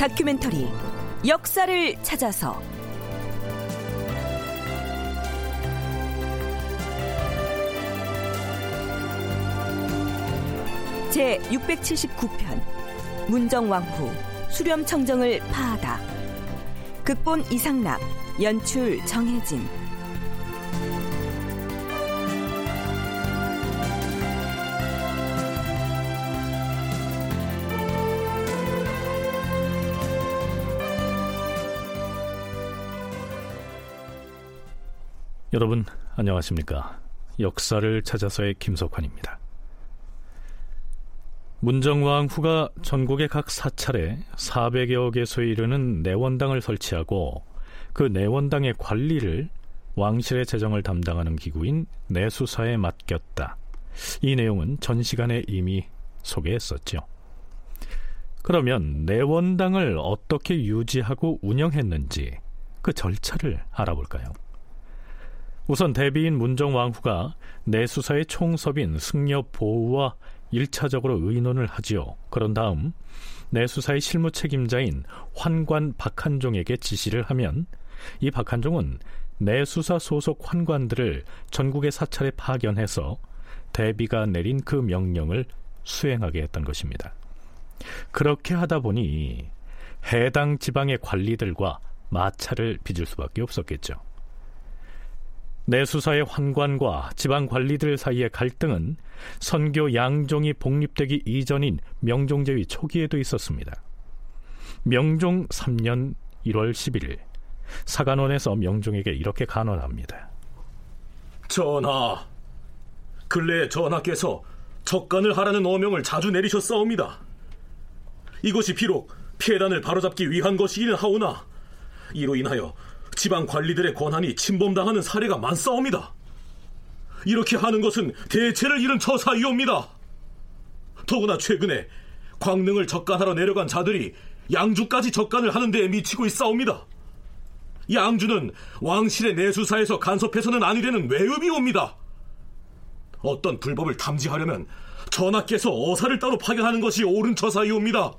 다큐멘터리 역사를 찾아서. 제 679편 문정왕후 수렴청정을 파하다. 극본 이상락 연출 정혜진 여러분 안녕하십니까 역사를 찾아서의 김석환입니다 문정왕 후가 전국의 각 사찰에 400여 개소에 이르는 내원당을 설치하고 그 내원당의 관리를 왕실의 재정을 담당하는 기구인 내수사에 맡겼다. 이 내용은 전 시간에 이미 소개했었죠. 그러면 내원당을 어떻게 유지하고 운영했는지 그 절차를 알아볼까요? 우선 대비인 문정왕후가 내수사의 총섭인 승려 보우와 1차적으로 의논을 하지요. 그런 다음 내수사의 실무 책임자인 환관 박한종에게 지시를 하면 이 박한종은 내수사 소속 환관들을 전국의 사찰에 파견해서 대비가 내린 그 명령을 수행하게 했던 것입니다. 그렇게 하다 보니 해당 지방의 관리들과 마찰을 빚을 수밖에 없었겠죠. 내수사의 환관과 지방 관리들 사이의 갈등은 선교 양종이 복립되기 이전인 명종제위 초기에도 있었습니다. 명종 3년 1월 11일 사간원에서 명종에게 이렇게 간언합니다. 전하, 근래에 전하께서 적간을 하라는 어명을 자주 내리셨사옵니다. 이것이 비록 폐단을 바로잡기 위한 것이기는 하오나 이로 인하여 지방 관리들의 권한이 침범당하는 사례가 많사옵니다. 이렇게 하는 것은 대체를 잃은 처사이옵니다. 더구나 최근에 광능을 적간하러 내려간 자들이 양주까지 적간을 하는 데에 미치고 있사옵니다. 양주는 왕실의 내수사에서 간섭해서는 아니 되는 외읍이옵니다. 어떤 불법을 탐지하려면 전하께서 어사를 따로 파견하는 것이 옳은 처사이옵니다.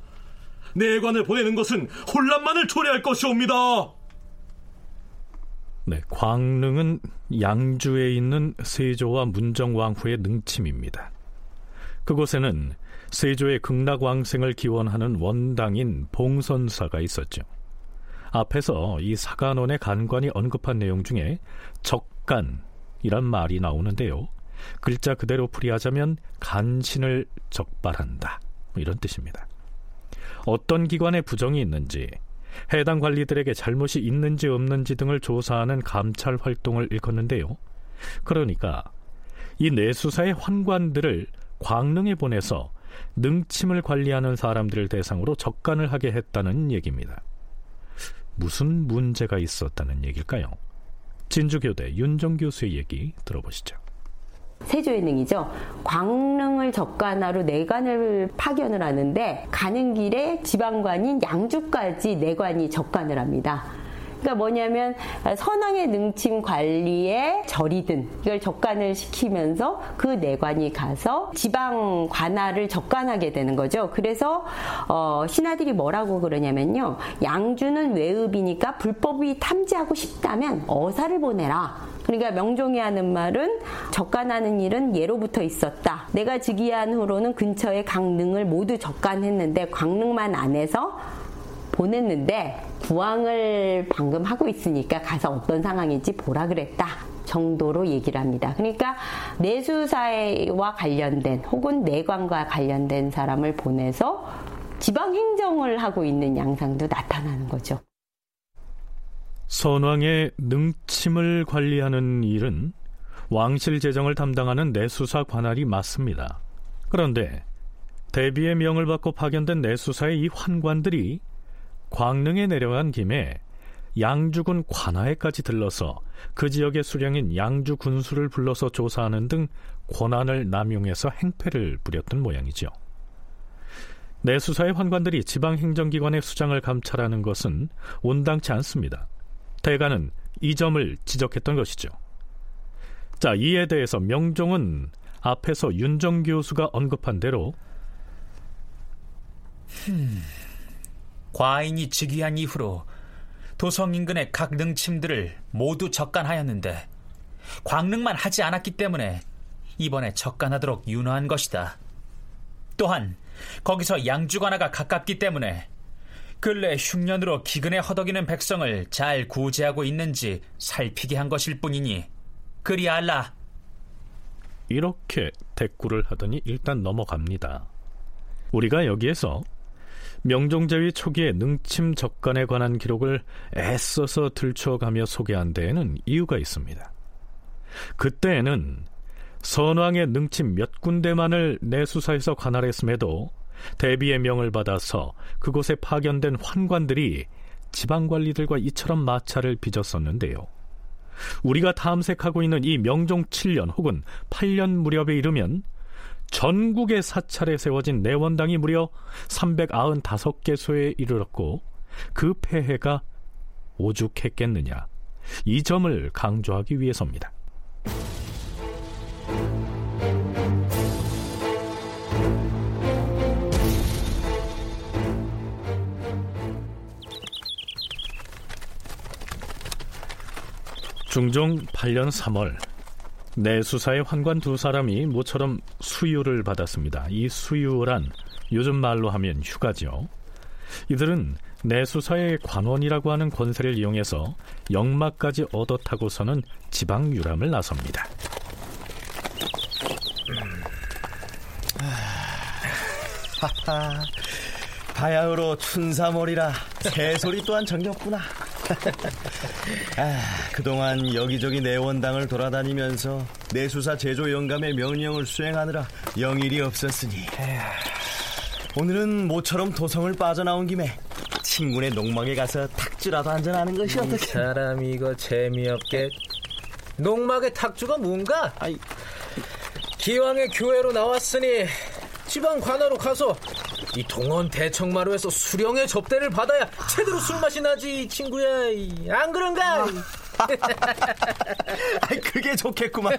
내관을 보내는 것은 혼란만을 초래할 것이옵니다. 네, 광릉은 양주에 있는 세조와 문정왕후의 능침입니다. 그곳에는 세조의 극락왕생을 기원하는 원당인 봉선사가 있었죠. 앞에서 이 사간원의 간관이 언급한 내용 중에 적간이란 말이 나오는데요. 글자 그대로 풀이하자면 간신을 적발한다. 뭐 이런 뜻입니다. 어떤 기관에 부정이 있는지 해당 관리들에게 잘못이 있는지 없는지 등을 조사하는 감찰 활동을 일컫는데요. 그러니까 이 내수사의 환관들을 광릉에 보내서 능침을 관리하는 사람들을 대상으로 적간을 하게 했다는 얘기입니다. 무슨 문제가 있었다는 얘기일까요? 진주교대 윤정 교수의 얘기 들어보시죠. 세조의 능이죠. 광릉을 적관하로 내관을 파견을 하는데 가는 길에 지방관인 양주까지 내관이 적관을 합니다. 그러니까 뭐냐면 선왕의 능침 관리에 절이든 이걸 적관을 시키면서 그 내관이 가서 지방 관할을 적관하게 되는 거죠. 그래서 어, 신하들이 뭐라고 그러냐면요. 양주는 외읍이니까 불법이 탐지하고 싶다면 어사를 보내라. 그러니까 명종이 하는 말은 적간하는 일은 예로부터 있었다. 내가 즉위한 후로는 근처에 강릉을 모두 적간했는데 광릉만 안 해서 보냈는데 구황을 방금 하고 있으니까 가서 어떤 상황인지 보라 그랬다. 정도로 얘기를 합니다. 그러니까 내수사와 관련된 혹은 내관과 관련된 사람을 보내서 지방 행정을 하고 있는 양상도 나타나는 거죠. 선왕의 능침을 관리하는 일은 왕실 재정을 담당하는 내수사 관할이 맞습니다. 그런데 대비의 명을 받고 파견된 내수사의 이 환관들이 광릉에 내려간 김에 양주군 관하에까지 들러서 그 지역의 수령인 양주 군수를 불러서 조사하는 등 권한을 남용해서 행패를 부렸던 모양이죠. 내수사의 환관들이 지방 행정기관의 수장을 감찰하는 것은 온당치 않습니다. 대가는 이 점을 지적했던 것이죠. 자, 이에 대해서 명종은 앞에서 윤정 교수가 언급한 대로 과인이 즉위한 이후로 도성 인근의 각 능침들을 모두 적간하였는데 광릉만 하지 않았기 때문에 이번에 적간하도록 윤허한 것이다. 또한 거기서 양주관하가 가깝기 때문에 근래 흉년으로 기근에 허덕이는 백성을 잘 구제하고 있는지 살피게 한 것일 뿐이니 그리 알라. 이렇게 대꾸를 하더니 일단 넘어갑니다. 우리가 여기에서 명종제위 초기의 능침 적간에 관한 기록을 애써서 들춰가며 소개한 데에는 이유가 있습니다. 그때에는 선왕의 능침 몇 군데만을 내수사에서 관할했음에도 대비의 명을 받아서 그곳에 파견된 환관들이 지방 관리들과 이처럼 마찰을 빚었었는데요. 우리가 탐색하고 있는 이 명종 7년 혹은 8년 무렵에 이르면 전국의 사찰에 세워진 내원당이 무려 395개소에 이르렀고 그 폐해가 오죽했겠느냐. 이 점을 강조하기 위해서입니다. 중종 8년 3월 내수사의 환관 두 사람이 모처럼 수유를 받았습니다. 이 수유란 요즘 말로 하면 휴가죠. 이들은 내수사의 관원이라고 하는 권세를 이용해서 영마까지 얻어 타고서는 지방 유람을 나섭니다. 하하, 바야흐로 춘사몰이라 새소리 또한 정겹구나. 아, 그동안 여기저기 내원당을 돌아다니면서 내수사 제조 영감의 명령을 수행하느라 영일이 없었으니 오늘은 모처럼 도성을 빠져나온 김에 친구네 농막에 가서 탁주라도 한잔하는 것이 어떻게? 사람이 이거 재미없게 농막의 탁주가 뭔가? 아이, 기왕에 교회로 나왔으니 지방 관하로 가서 이 동원 대청마루에서 수령의 접대를 받아야 제대로 술맛이 나지 친구야. 안 그런가? 아, 그게 좋겠구만.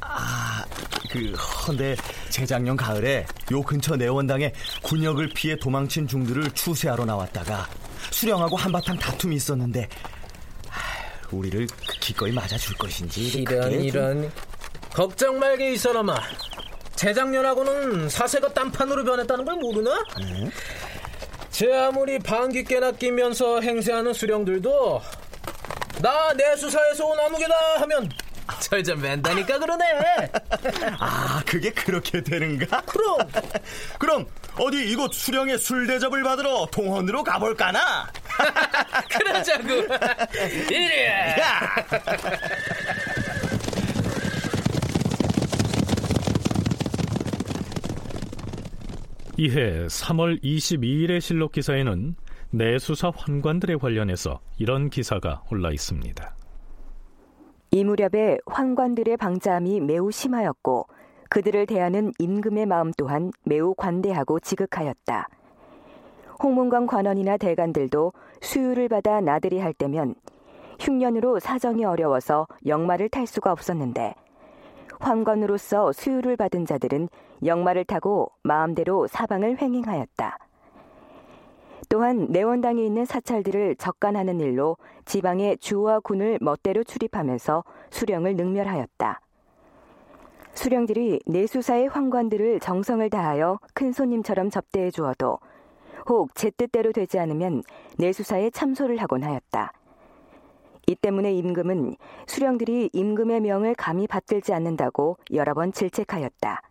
아, 그 헌데 재작년 가을에 요 근처 내원당에 군역을 피해 도망친 중들을 추세하러 나왔다가 수령하고 한바탕 다툼이 있었는데 우리를 기꺼이 맞아줄 것인지 이런 이런. 걱정 말게 이 사람아 재작년하고는 사세가 딴판으로 변했다는 걸 모르나? 네? 제 아무리 방귀 깨나 끼면서 행세하는 수령들도 나 내수사에서 온 아무개다 하면 절절 맨다니까 그러네. 아, 그게 그렇게 되는가? 그럼. 그럼 어디 이곳 수령의 술 대접을 받으러 동원으로 가볼까나? 그러자고. 이리. 이해 3월 22일의 실록 기사에는 내수사 환관들에 관련해서 이런 기사가 올라 있습니다. 이 무렵에 환관들의 방자함이 매우 심하였고 그들을 대하는 임금의 마음 또한 매우 관대하고 지극하였다. 홍문관 관원이나 대관들도 수유를 받아 나들이 할 때면 흉년으로 사정이 어려워서 역마를 탈 수가 없었는데 황건으로서 수유를 받은 자들은 역마를 타고 마음대로 사방을 횡행하였다. 또한 내원당에 있는 사찰들을 적간하는 일로 지방의 주와 군을 멋대로 출입하면서 수령을 능멸하였다. 수령들이 내수사의 황관들을 정성을 다하여 큰 손님처럼 접대해 주어도 혹 제 뜻대로 되지 않으면 내수사에 참소를 하곤 하였다. 이 때문에 임금은 수령들이 임금의 명을 감히 받들지 않는다고 여러 번 질책하였다.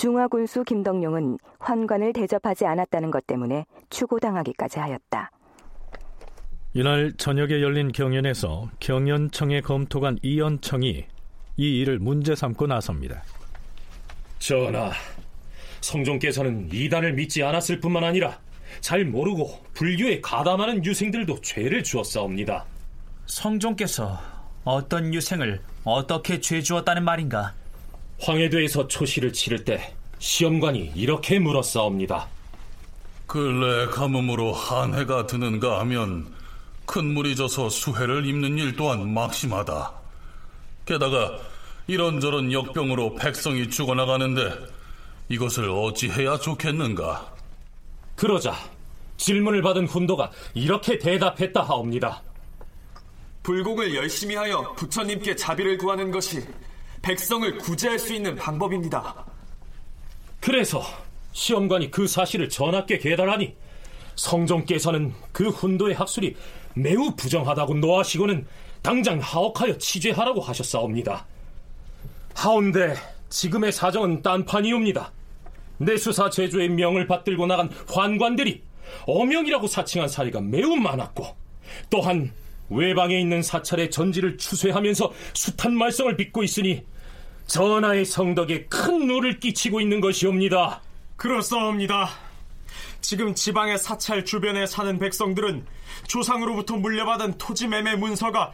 중화군수 김덕룡은 환관을 대접하지 않았다는 것 때문에 추고당하기까지 하였다. 이날 저녁에 열린 경연에서 경연청의 검토관 이연청이 이 일을 문제 삼고 나섭니다. 전하, 성종께서는 이단을 믿지 않았을 뿐만 아니라 잘 모르고 불교에 가담하는 유생들도 죄를 주었사옵니다. 성종께서 어떤 유생을 어떻게 죄 주었다는 말인가? 황해도에서 초시를 치를 때 시험관이 이렇게 물었사옵니다. 근래 가뭄으로 한해가 드는가 하면 큰 물이 져서 수해를 입는 일 또한 막심하다. 게다가 이런저런 역병으로 백성이 죽어나가는데 이것을 어찌해야 좋겠는가? 그러자 질문을 받은 훈도가 이렇게 대답했다 하옵니다. 불공을 열심히 하여 부처님께 자비를 구하는 것이 백성을 구제할 수 있는 방법입니다. 그래서 시험관이 그 사실을 전하께 계달하니 성종께서는 그 훈도의 학술이 매우 부정하다고 노하시고는 당장 하옥하여 치죄하라고 하셨사옵니다. 하온데 지금의 사정은 딴판이옵니다. 내수사 제조의 명을 받들고 나간 환관들이 어명이라고 사칭한 사례가 매우 많았고 또한 외방에 있는 사찰의 전지를 추쇄하면서 숱한 말썽을 빚고 있으니 전하의 성덕에 큰 누를 끼치고 있는 것이옵니다. 그렇사옵니다. 지금 지방의 사찰 주변에 사는 백성들은 조상으로부터 물려받은 토지 매매 문서가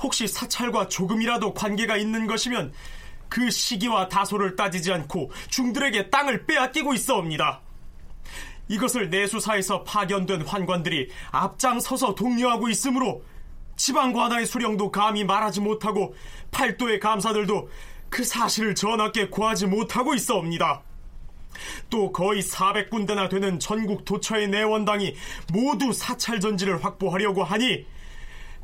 혹시 사찰과 조금이라도 관계가 있는 것이면 그 시기와 다소를 따지지 않고 중들에게 땅을 빼앗기고 있어옵니다. 이것을 내수사에서 파견된 환관들이 앞장서서 독려하고 있으므로 지방관아의 수령도 감히 말하지 못하고 팔도의 감사들도 그 사실을 전하께 구하지 못하고 있어옵니다. 또 거의 400군데나 되는 전국 도처의 내원당이 모두 사찰 전지를 확보하려고 하니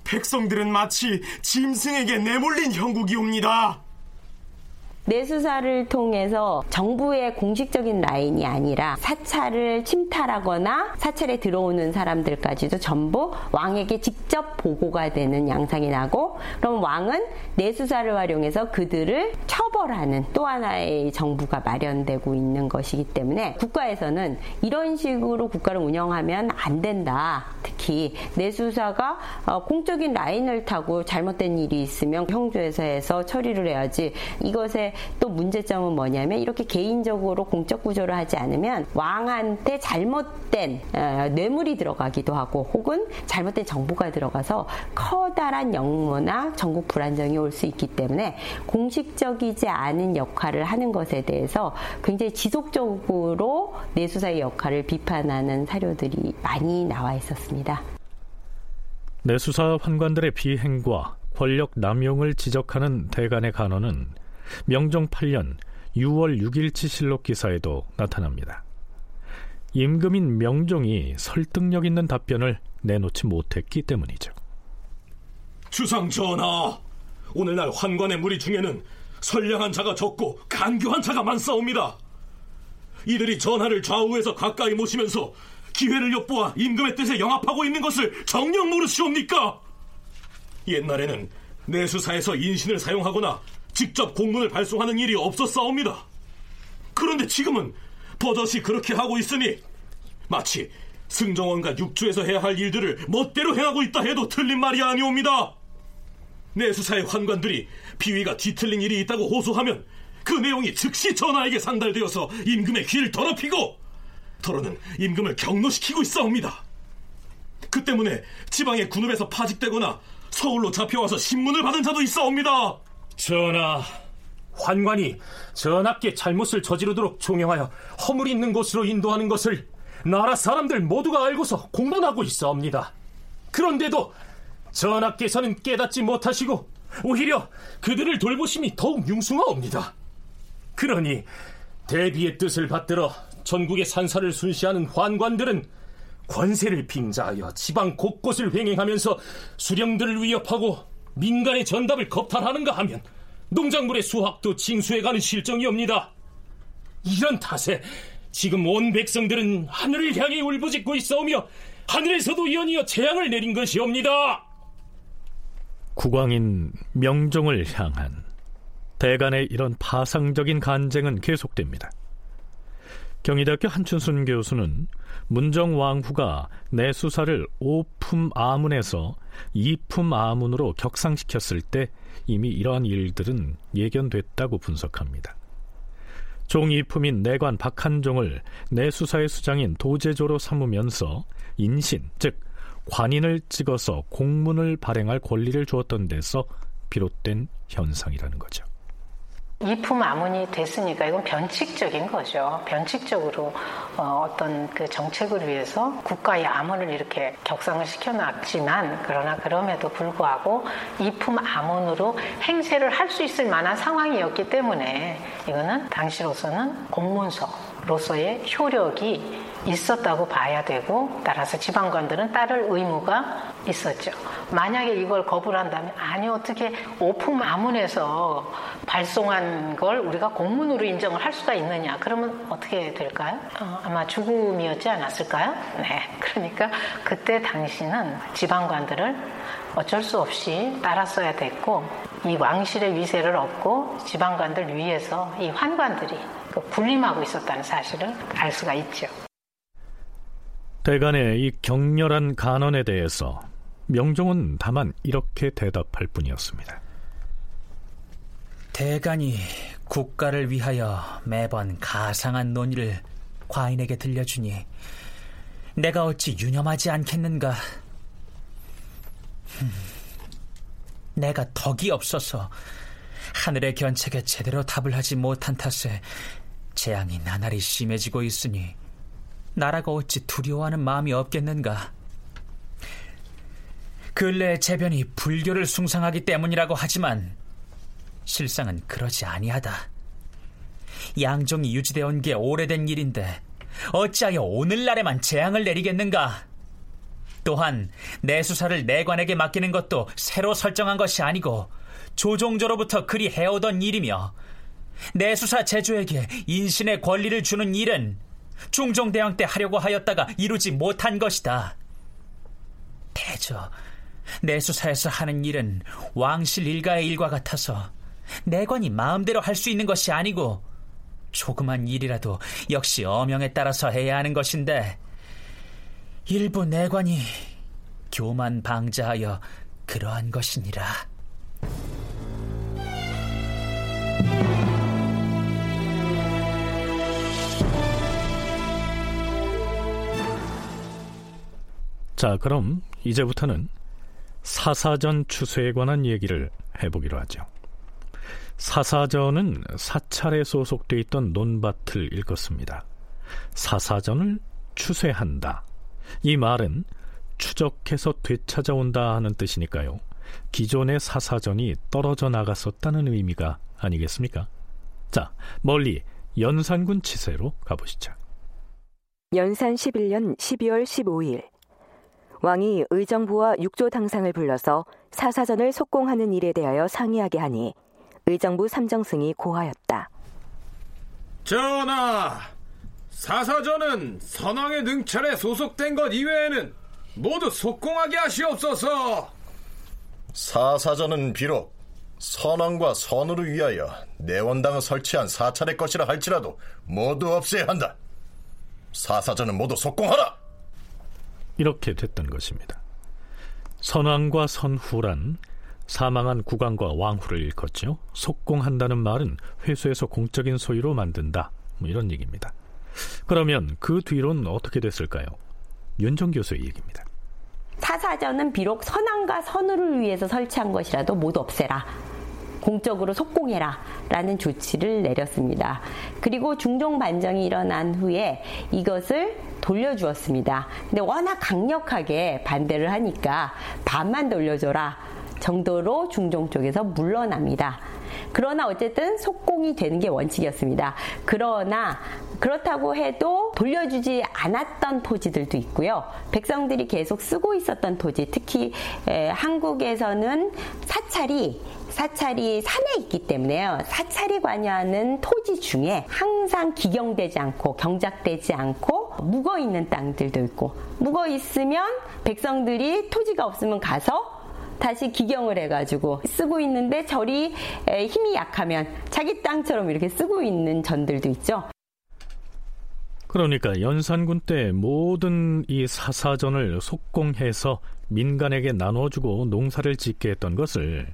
백성들은 마치 짐승에게 내몰린 형국이옵니다. 내수사를 통해서 정부의 공식적인 라인이 아니라 사찰을 침탈하거나 사찰에 들어오는 사람들까지도 전부 왕에게 직접 보고가 되는 양상이 나고 그럼 왕은 내수사를 활용해서 그들을 처벌하는 또 하나의 정부가 마련되고 있는 것이기 때문에 국가에서는 이런 식으로 국가를 운영하면 안 된다. 특히 내수사가 어, 공적인 라인을 타고 잘못된 일이 있으면 형조에서 해서 처리를 해야지 이것에 또 문제점은 뭐냐면 이렇게 개인적으로 공적 구조를 하지 않으면 왕한테 잘못된 어, 뇌물이 들어가기도 하고 혹은 잘못된 정보가 들어가서 커다란 영모나 전국 불안정이 올 수 있기 때문에 공식적이지 않은 역할을 하는 것에 대해서 굉장히 지속적으로 내수사의 역할을 비판하는 사료들이 많이 나와 있었습니다. 내수사 환관들의 비행과 권력 남용을 지적하는 대간의 간언은 명종 8년 6월 6일치 실록 기사에도 나타납니다. 임금인 명종이 설득력 있는 답변을 내놓지 못했기 때문이죠. 주상 전하, 오늘날 환관의 무리 중에는 선량한 자가 적고 간교한 자가 많사옵니다. 이들이 전하를 좌우에서 가까이 모시면서 기회를 엿보아 임금의 뜻에 영합하고 있는 것을 정녕 모르시옵니까? 옛날에는 내수사에서 인신을 사용하거나 직접 공문을 발송하는 일이 없었사옵니다. 그런데 지금은 버젓이 그렇게 하고 있으니 마치 승정원과 육주에서 해야 할 일들을 멋대로 행하고 있다 해도 틀린 말이 아니옵니다. 내수사의 환관들이 비위가 뒤틀린 일이 있다고 호소하면 그 내용이 즉시 전하에게 상달되어서 임금의 귀를 더럽히고 더러는 임금을 경로시키고 있사옵니다. 그 때문에 지방의 군읍에서 파직되거나 서울로 잡혀와서 신문을 받은 자도 있사옵니다. 전하, 환관이 전하께 잘못을 저지르도록 종용하여 허물 있는 곳으로 인도하는 것을 나라 사람들 모두가 알고서 공론하고 있사옵니다. 그런데도 전하께서는 깨닫지 못하시고 오히려 그들을 돌보심이 더욱 융숭하옵니다. 그러니 대비의 뜻을 받들어 전국의 산사를 순시하는 환관들은 권세를 빙자하여 지방 곳곳을 횡행하면서 수령들을 위협하고 민간의 전답을 겁탈하는가 하면 농작물의 수확도 징수해가는 실정이옵니다. 이런 탓에 지금 온 백성들은 하늘을 향해 울부짖고 있어오며 하늘에서도 연이어 재앙을 내린 것이옵니다. 국왕인 명종을 향한 대간의 이런 파상적인 간쟁은 계속됩니다. 경희대학교 한춘순 교수는 문정 왕후가 내 수사를 오품 아문에서 이품 아문으로 격상시켰을 때 이미 이러한 일들은 예견됐다고 분석합니다. 종이품인 내관 박한종을 내 수사의 수장인 도제조로 삼으면서 인신, 즉 관인을 찍어서 공문을 발행할 권리를 주었던 데서 비롯된 현상이라는 거죠. 이품 아문이 됐으니까 이건 변칙적인 거죠. 변칙적으로 어, 떤그 정책을 위해서 국가의 아문을 이렇게 격상을 시켜놨지만 그러나 그럼에도 불구하고 이품 아문으로 행세를 할 수 있을 만한 상황이었기 때문에 이거는 당시로서는 공문서로서의 효력이 있었다고 봐야 되고 따라서 지방관들은 따를 의무가 있었죠. 만약에 이걸 거부를 한다면 아니 어떻게 오품 아문에서 발송한 걸 우리가 공문으로 인정을 할 수가 있느냐 그러면 어떻게 될까요? 어, 아마 죽음이었지 않았을까요? 네 그러니까 그때 당시는 지방관들을 어쩔 수 없이 따랐어야 됐고 이 왕실의 위세를 얻고 지방관들 위에서 이 환관들이 그 군림하고 있었다는 사실을 알 수가 있죠. 대간의 이 격렬한 간언에 대해서 명종은 다만 이렇게 대답할 뿐이었습니다. 대간이 국가를 위하여 매번 가상한 논의를 과인에게 들려주니 내가 어찌 유념하지 않겠는가? 내가 덕이 없어서 하늘의 견책에 제대로 답을 하지 못한 탓에 재앙이 나날이 심해지고 있으니 나라가 어찌 두려워하는 마음이 없겠는가? 근래 재변이 불교를 숭상하기 때문이라고 하지만 실상은 그러지 아니하다. 양종이 유지되어 온 게 오래된 일인데 어찌하여 오늘날에만 재앙을 내리겠는가? 또한 내수사를 내관에게 맡기는 것도 새로 설정한 것이 아니고 조종조로부터 그리 해오던 일이며 내수사 제조에게 인신의 권리를 주는 일은 중종대왕 때 하려고 하였다가 이루지 못한 것이다. 대저, 내수사에서 하는 일은 왕실 일가의 일과 같아서 내관이 마음대로 할 수 있는 것이 아니고 조그만 일이라도 역시 어명에 따라서 해야 하는 것인데 일부 내관이 교만 방자하여 그러한 것이니라. 자, 그럼 이제부터는 사사전 추세에 관한 얘기를 해보기로 하죠. 사사전은 사찰에 소속돼 있던 논밭을 읽었습니다. 사사전을 추세한다. 이 말은 추적해서 되찾아온다 하는 뜻이니까요. 기존의 사사전이 떨어져 나갔었다는 의미가 아니겠습니까? 자, 멀리 연산군 치세로 가보시죠. 연산 11년 12월 15일 왕이 의정부와 육조 당상을 불러서 사사전을 속공하는 일에 대하여 상의하게 하니 의정부 삼정승이 고하였다. 전하, 사사전은 선왕의 능찰에 소속된 것 이외에는 모두 속공하게 하시옵소서. 사사전은 비록 선왕과 선우를 위하여 내원당을 설치한 사찰의 것이라 할지라도 모두 없애야 한다. 사사전은 모두 속공하라. 이렇게 됐던 것입니다. 선왕과 선후란 사망한 국왕과 왕후를 일컫죠. 속공한다는 말은 회수에서 공적인 소유로 만든다. 뭐 이런 얘기입니다. 그러면 그 뒤로는 어떻게 됐을까요? 윤정 교수의 얘기입니다. 사사전은 비록 선왕과 선우를 위해서 설치한 것이라도 모두 없애라. 공적으로 속공해라 라는 조치를 내렸습니다. 그리고 중종 반정이 일어난 후에 이것을 돌려주었습니다. 근데 워낙 강력하게 반대를 하니까 반만 돌려줘라 정도로 중종 쪽에서 물러납니다. 그러나 어쨌든 속공이 되는 게 원칙이었습니다. 그러나 그렇다고 해도 돌려주지 않았던 토지들도 있고요. 백성들이 계속 쓰고 있었던 토지, 특히 한국에서는 사찰이 사찰이 산에 있기 때문에요. 사찰이 관여하는 토지 중에 항상 기경되지 않고 경작되지 않고 묵어 있는 땅들도 있고 묵어 있으면 백성들이 토지가 없으면 가서 다시 기경을 해가지고 쓰고 있는데 절이 힘이 약하면 자기 땅처럼 이렇게 쓰고 있는 전들도 있죠. 그러니까 연산군 때 모든 이 사사전을 속공해서 민간에게 나눠주고 농사를 짓게 했던 것을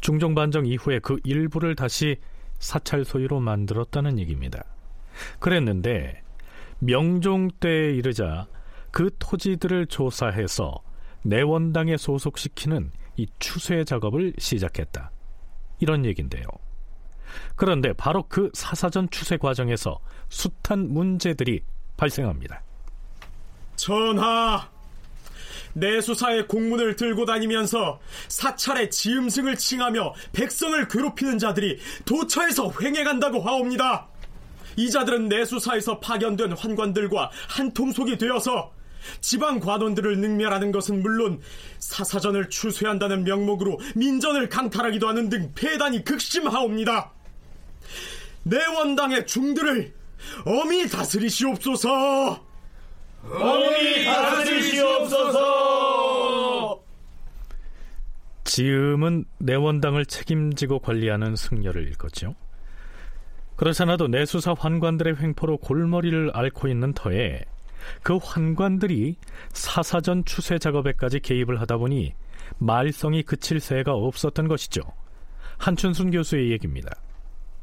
중종 반정 이후에 그 일부를 다시 사찰 소유로 만들었다는 얘기입니다. 그랬는데 명종 때에 이르자 그 토지들을 조사해서 내원당에 소속시키는 이 추세 작업을 시작했다. 이런 얘기인데요. 그런데 바로 그 사사전 추세 과정에서 숱한 문제들이 발생합니다. 전하, 내수사의 공문을 들고 다니면서 사찰의 지음승을 칭하며 백성을 괴롭히는 자들이 도처에서 횡행한다고 하옵니다. 이 자들은 내수사에서 파견된 환관들과 한 통속이 되어서 지방 관원들을 능멸하는 것은 물론 사사전을 추수한다는 명목으로 민전을 강탈하기도 하는 등 폐단이 극심하옵니다. 내 원당의 중들을 엄히 다스리시옵소서. 엄히 다스리시옵소서. 지음은 내원당을 책임지고 관리하는 승려를 읽었죠. 그렇잖아도 내수사 환관들의 횡포로 골머리를 앓고 있는 터에 그 환관들이 사사전 추세 작업에까지 개입을 하다 보니 말썽이 그칠 새가 없었던 것이죠. 한춘순 교수의 얘기입니다.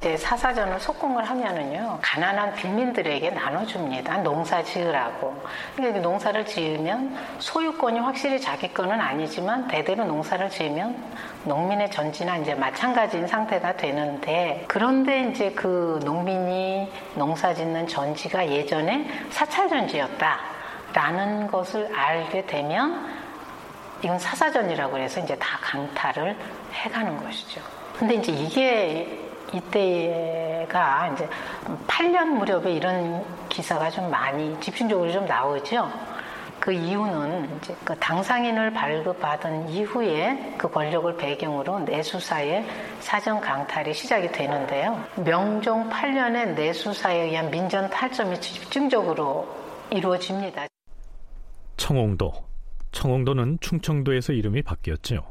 이제 사사전을 속공을 하면은요 가난한 빈민들에게 나눠줍니다. 농사 지으라고. 그러니까 농사를 지으면 소유권이 확실히 자기 거는 아니지만 대대로 농사를 지으면 농민의 전지나 이제 마찬가지인 상태가 되는데 그런데 이제 그 농민이 농사 짓는 전지가 예전에 사찰 전지였다라는 것을 알게 되면 이건 사사전이라고 해서 이제 다 강탈을 해가는 것이죠. 근데 이제 이게 이때가 이제 8년 무렵에 이런 기사가 좀 많이 집중적으로 좀 나오죠. 그 이유는 이제 그 당상인을 발급받은 이후에 그 권력을 배경으로 내수사의 사전 강탈이 시작이 되는데요. 명종 8년에 내수사에 의한 민전 탈점이 집중적으로 이루어집니다. 청홍도. 청홍도는 충청도에서 이름이 바뀌었죠.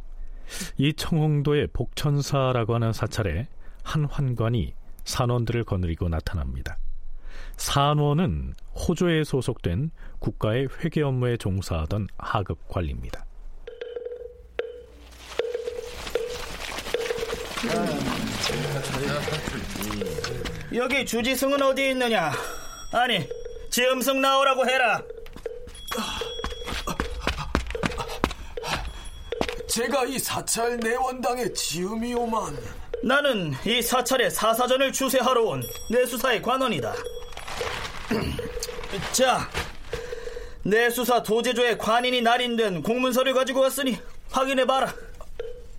이 청홍도의 복천사라고 하는 사찰에 한 환관이 산원들을 거느리고 나타납니다. 산원은 호조에 소속된 국가의 회계 업무에 종사하던 하급 관리입니다. 여기 주지승은 어디 있느냐? 아니, 지음승 나오라고 해라. 제가 이 사찰 내원당의 지음이오만. 나는 이 사찰의 사사전을 추세하러 온 내수사의 관원이다. 자, 내수사 도제조의 관인이 날인된 공문서를 가지고 왔으니 확인해봐라.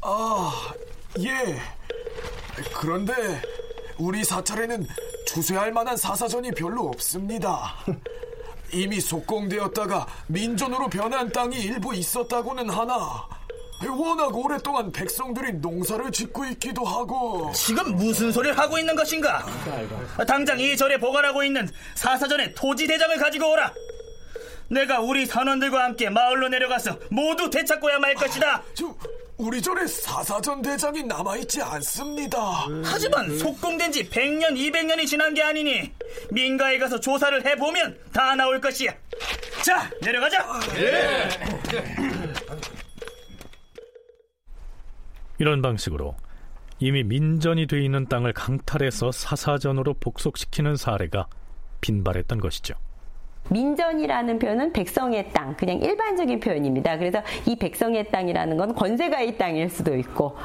아, 예. 그런데 우리 사찰에는 추세할 만한 사사전이 별로 없습니다. 이미 속공되었다가 민전으로 변한 땅이 일부 있었다고는 하나 워낙 오랫동안 백성들이 농사를 짓고 있기도 하고 지금 무슨 소리를 하고 있는 것인가? 당장 이 절에 보관하고 있는 사사전의 토지 대장을 가지고 오라. 내가 우리 선원들과 함께 마을로 내려가서 모두 되찾고야 말 것이다. 아, 저, 우리 절에 사사전 대장이 남아있지 않습니다. 하지만 속공된 지 100년, 200년이 지난 게 아니니 민가에 가서 조사를 해보면 다 나올 것이야. 자, 내려가자. 예. 이런 방식으로 이미 민전이 돼 있는 땅을 강탈해서 사사전으로 복속시키는 사례가 빈발했던 것이죠. 민전이라는 표현은 백성의 땅, 그냥 일반적인 표현입니다. 그래서 이 백성의 땅이라는 건 권세가의 땅일 수도 있고,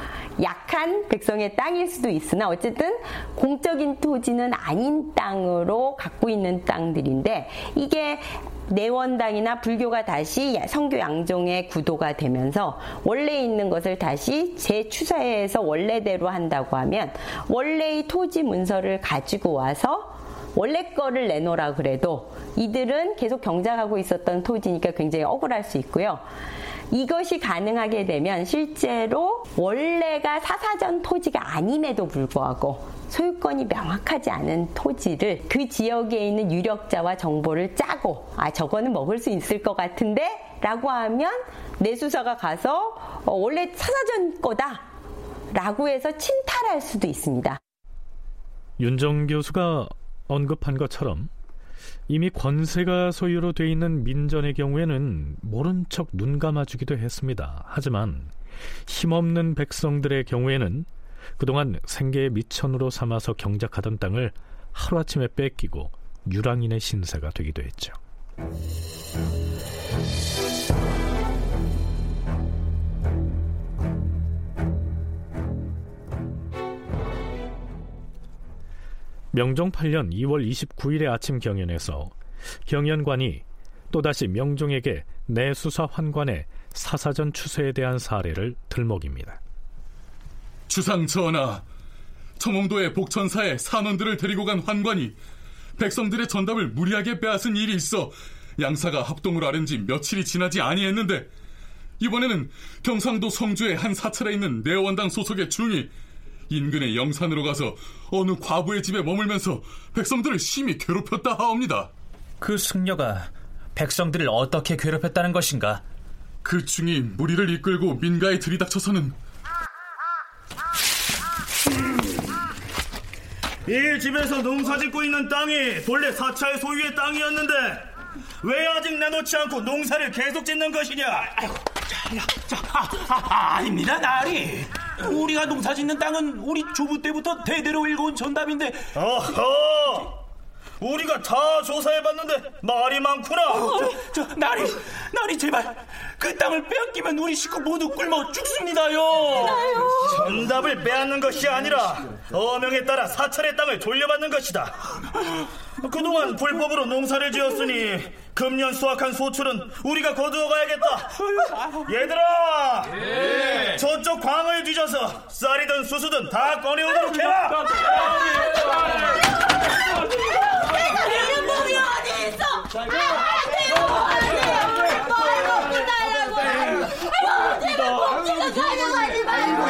약한 백성의 땅일 수도 있으나, 어쨌든 공적인 토지는 아닌 땅으로 갖고 있는 땅들인데, 이게 내원당이나 불교가 다시 성교 양종의 구도가 되면서 원래 있는 것을 다시 재추사해서 원래대로 한다고 하면 원래의 토지 문서를 가지고 와서 원래 거를 내놓으라 그래도 이들은 계속 경작하고 있었던 토지니까 굉장히 억울할 수 있고요. 이것이 가능하게 되면 실제로 원래가 사사전 토지가 아님에도 불구하고 소유권이 명확하지 않은 토지를 그 지역에 있는 유력자와 정보를 짜고 아 저거는 먹을 수 있을 것 같은데 라고 하면 내수사가 가서 어, 원래 사사전 거다 라고 해서 침탈할 수도 있습니다. 윤정 교수가 언급한 것처럼 이미 권세가 소유로 돼 있는 민전의 경우에는 모른 척 눈 감아주기도 했습니다. 하지만 힘없는 백성들의 경우에는 그동안 생계의 미천으로 삼아서 경작하던 땅을 하루아침에 뺏기고 유랑인의 신세가 되기도 했죠. 명종 8년 2월 29일의 아침 경연에서 경연관이 또다시 명종에게 내수사 환관의 사사전 추세에 대한 사례를 들먹입니다. 주상 전하, 청홍도의 복천사에 산원들을 데리고 간 환관이 백성들의 전답을 무리하게 빼앗은 일이 있어 양사가 합동을 아른 지 며칠이 지나지 아니했는데 이번에는 경상도 성주의 한 사찰에 있는 내원당 소속의 중이 인근의 영산으로 가서 어느 과부의 집에 머물면서 백성들을 심히 괴롭혔다 하옵니다. 그 승려가 백성들을 어떻게 괴롭혔다는 것인가? 그 중이 무리를 이끌고 민가에 들이닥쳐서는 이 집에서 농사 짓고 있는 땅이 본래 사찰 소유의 땅이었는데 왜 아직 내놓지 않고 농사를 계속 짓는 것이냐? 자, 아, 아, 아닙니다, 나리. 우리가 농사 짓는 땅은 우리 조부 때부터 대대로 읽어온 전답인데. 어허! 우리가 다 조사해봤는데 말이 많구나. 어, 저, 저, 나리, 나리 제발 그 땅을 빼앗기면 우리 식구 모두 굶어 죽습니다요. 전답을 빼앗는 것이 아니라 어명에 따라 사찰의 땅을 돌려받는 것이다. 그동안 불법으로 농사를 지었으니 금년 수확한 소출은 우리가 거두어 가야겠다. 얘들아, 네. 저쪽 광을 뒤져서 쌀이든 수수든 다 꺼내오도록 해라. 이런 몸이 어디 있어? 안 돼요, 안 돼요. 뭘 먹고 달라고? 아이고, 제발 멈추고 가져가지 말고.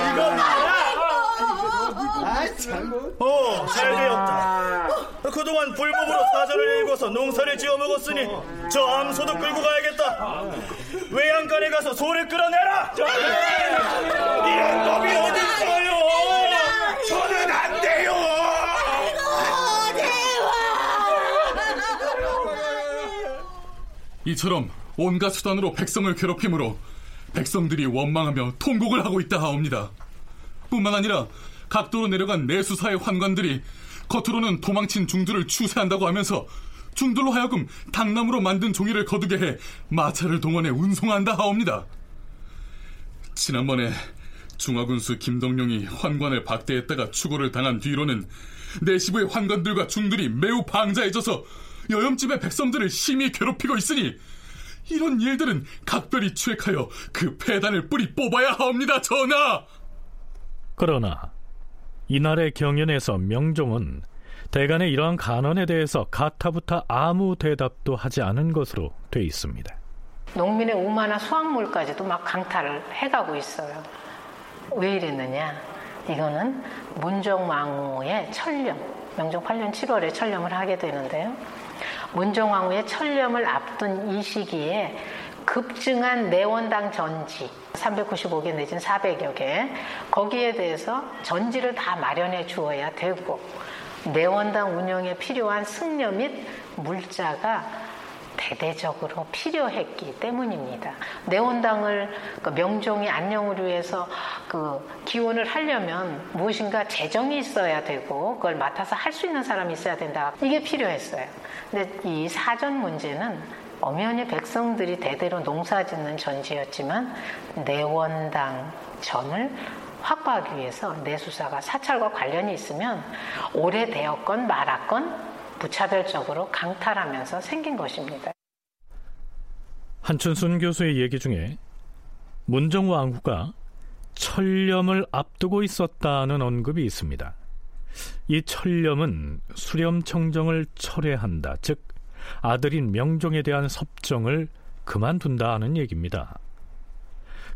어, 잘 되었다. 그동안 불법으로 사전을 읽어서 농사를 지어 먹었으니 저 암소도 끌고 가야겠다. 외양간에 가서 소를 끌어내라. 이런 법이 어디 있어요? 저는 안 돼요. 이처럼 온갖 수단으로 백성을 괴롭힘으로 백성들이 원망하며 통곡을 하고 있다 하옵니다. 뿐만 아니라 각도로 내려간 내수사의 환관들이 겉으로는 도망친 중들을 추세한다고 하면서 중들로 하여금 당나무로 만든 종이를 거두게 해 마차를 동원해 운송한다 하옵니다. 지난번에 중화군수 김동룡이 환관을 박대했다가 추고를 당한 뒤로는 내시부의 환관들과 중들이 매우 방자해져서 여염집의 백성들을 심히 괴롭히고 있으니 이런 일들은 각별히 추획하여 그 폐단을 뿌리 뽑아야 하옵니다, 전하! 그러나 이날의 경연에서 명종은 대간의 이러한 간언에 대해서 가타부타 아무 대답도 하지 않은 것으로 돼 있습니다. 농민의 우마나 수확물까지도 막 강탈을 해가고 있어요. 왜 이랬느냐? 이거는 문정왕후의 천렴, 명종 8년 7월에 천렴을 하게 되는데요. 문정왕후의 천렴을 앞둔 이 시기에 급증한 내원당 전지 395개 내지는 400여 개 거기에 대해서 전지를 다 마련해 주어야 되고 내원당 운영에 필요한 승려 및 물자가 대대적으로 필요했기 때문입니다. 내원당을 그 명종이 안녕을 위해서 그 기원을 하려면 무엇인가 재정이 있어야 되고 그걸 맡아서 할 수 있는 사람이 있어야 된다. 이게 필요했어요. 근데 이 사전 문제는 엄연히 백성들이 대대로 농사짓는 전지였지만 내원당 전을 확보하기 위해서 내수사가 사찰과 관련이 있으면 오래되었건 말았건 무차별적으로 강탈하면서 생긴 것입니다. 한춘순 교수의 얘기 중에 문정왕후가 철렴을 앞두고 있었다는 언급이 있습니다. 이 철렴은 수렴청정을 철회한다, 즉 아들인 명종에 대한 섭정을 그만둔다 하는 얘기입니다.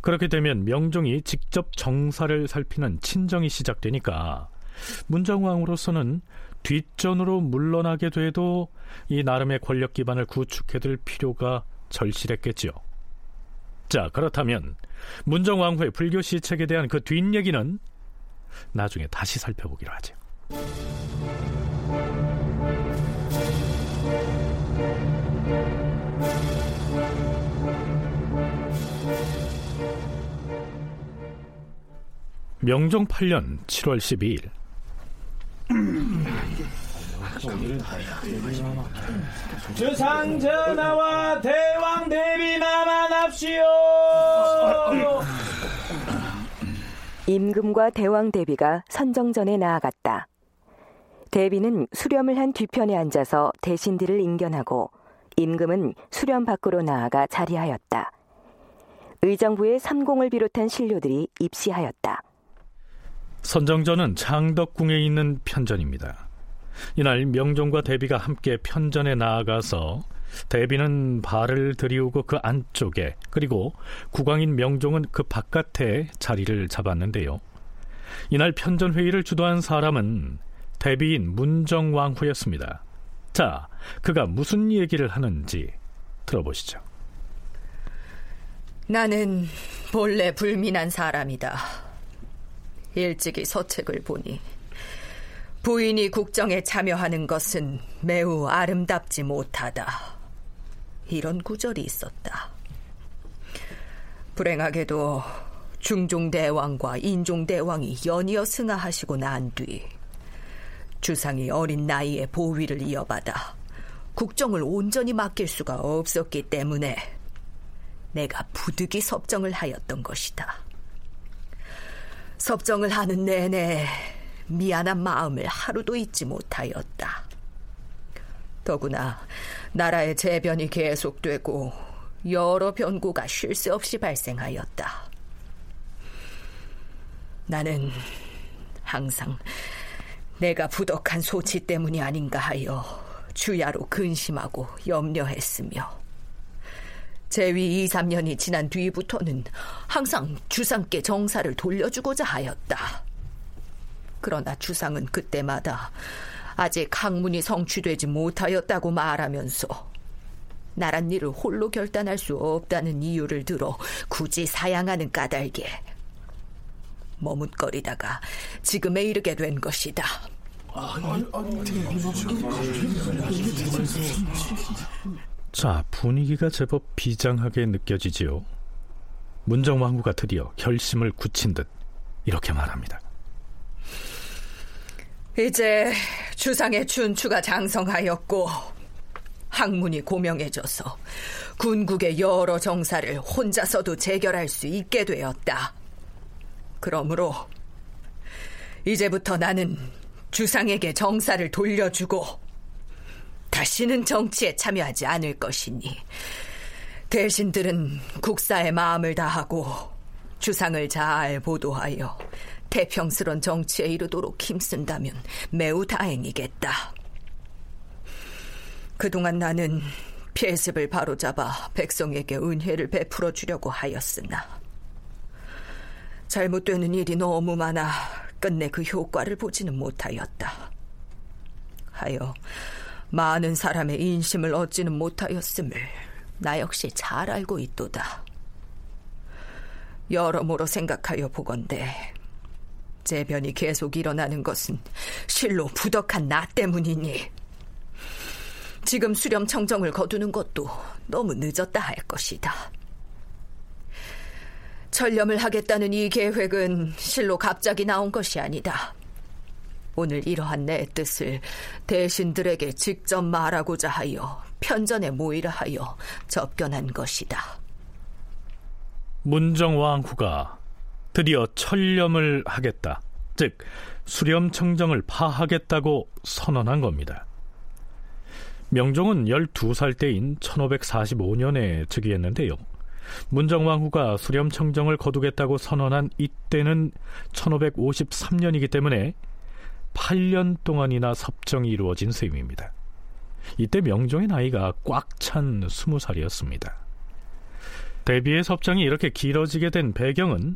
그렇게 되면 명종이 직접 정사를 살피는 친정이 시작되니까 문정왕으로서는 뒷전으로 물러나게 돼도 이 나름의 권력 기반을 구축해둘 필요가 절실했겠지요. 자, 그렇다면 문정왕후의 불교 시책에 대한 그 뒷얘기는 나중에 다시 살펴보기로 하죠. 명종 8년 7월 12일 주상 전하와 대왕 대비 마만합시오. 임금과 대왕 대비가 선정전에 나아갔다. 대비는 수렴을 한 뒤편에 앉아서 대신들을 인견하고 임금은 수렴 밖으로 나아가 자리하였다. 의정부의 삼공을 비롯한 신료들이 입시하였다. 선정전은 창덕궁에 있는 편전입니다. 이날 명종과 대비가 함께 편전에 나아가서 대비는 발을 들이우고 그 안쪽에 그리고 국왕인 명종은 그 바깥에 자리를 잡았는데요. 이날 편전 회의를 주도한 사람은 대비인 문정왕후였습니다. 자, 그가 무슨 얘기를 하는지 들어보시죠. 나는 본래 불민한 사람이다. 일찍이 서책을 보니 부인이 국정에 참여하는 것은 매우 아름답지 못하다. 이런 구절이 있었다. 불행하게도 중종대왕과 인종대왕이 연이어 승하하시고 난 뒤 주상이 어린 나이에 보위를 이어받아 국정을 온전히 맡길 수가 없었기 때문에 내가 부득이 섭정을 하였던 것이다. 섭정을 하는 내내 미안한 마음을 하루도 잊지 못하였다. 더구나 나라의 재변이 계속되고 여러 변고가 쉴 새 없이 발생하였다. 나는 항상 내가 부덕한 소치 때문이 아닌가 하여 주야로 근심하고 염려했으며 재위 2, 3년이 지난 뒤부터는 항상 주상께 정사를 돌려주고자 하였다. 그러나 주상은 그때마다 아직 학문이 성취되지 못하였다고 말하면서 나란 일을 홀로 결단할 수 없다는 이유를 들어 굳이 사양하는 까닭에 머뭇거리다가 지금에 이르게 된 것이다. 자, 분위기가 제법 비장하게 느껴지지요. 문정왕후가 드디어 결심을 굳힌 듯 이렇게 말합니다. 이제 주상의 춘추가 장성하였고 학문이 고명해져서 군국의 여러 정사를 혼자서도 재결할 수 있게 되었다. 그러므로 이제부터 나는 주상에게 정사를 돌려주고 다시는 정치에 참여하지 않을 것이니 대신들은 국사의 마음을 다하고 주상을 잘 보도하여 태평스런 정치에 이르도록 힘쓴다면 매우 다행이겠다. 그동안 나는 폐습을 바로잡아 백성에게 은혜를 베풀어 주려고 하였으나 잘못되는 일이 너무 많아 끝내 그 효과를 보지는 못하였다. 하여 많은 사람의 인심을 얻지는 못하였음을 나 역시 잘 알고 있도다. 여러모로 생각하여 보건대 재변이 계속 일어나는 것은 실로 부덕한 나 때문이니 지금 수렴 청정을 거두는 것도 너무 늦었다 할 것이다. 철렴을 하겠다는 이 계획은 실로 갑자기 나온 것이 아니다. 오늘 이러한 내 뜻을 대신들에게 직접 말하고자 하여 편전에 모이라 하여 접견한 것이다. 문정왕후가 드디어 철렴을 하겠다. 즉, 수렴청정을 파하겠다고 선언한 겁니다. 명종은 12살 때인 1545년에 즉위했는데요. 문정왕후가 수렴청정을 거두겠다고 선언한 이때는 1553년이기 때문에 8년 동안이나 섭정이 이루어진 셈입니다. 이때 명종의 나이가 꽉 찬 20살이었습니다. 대비의 섭정이 이렇게 길어지게 된 배경은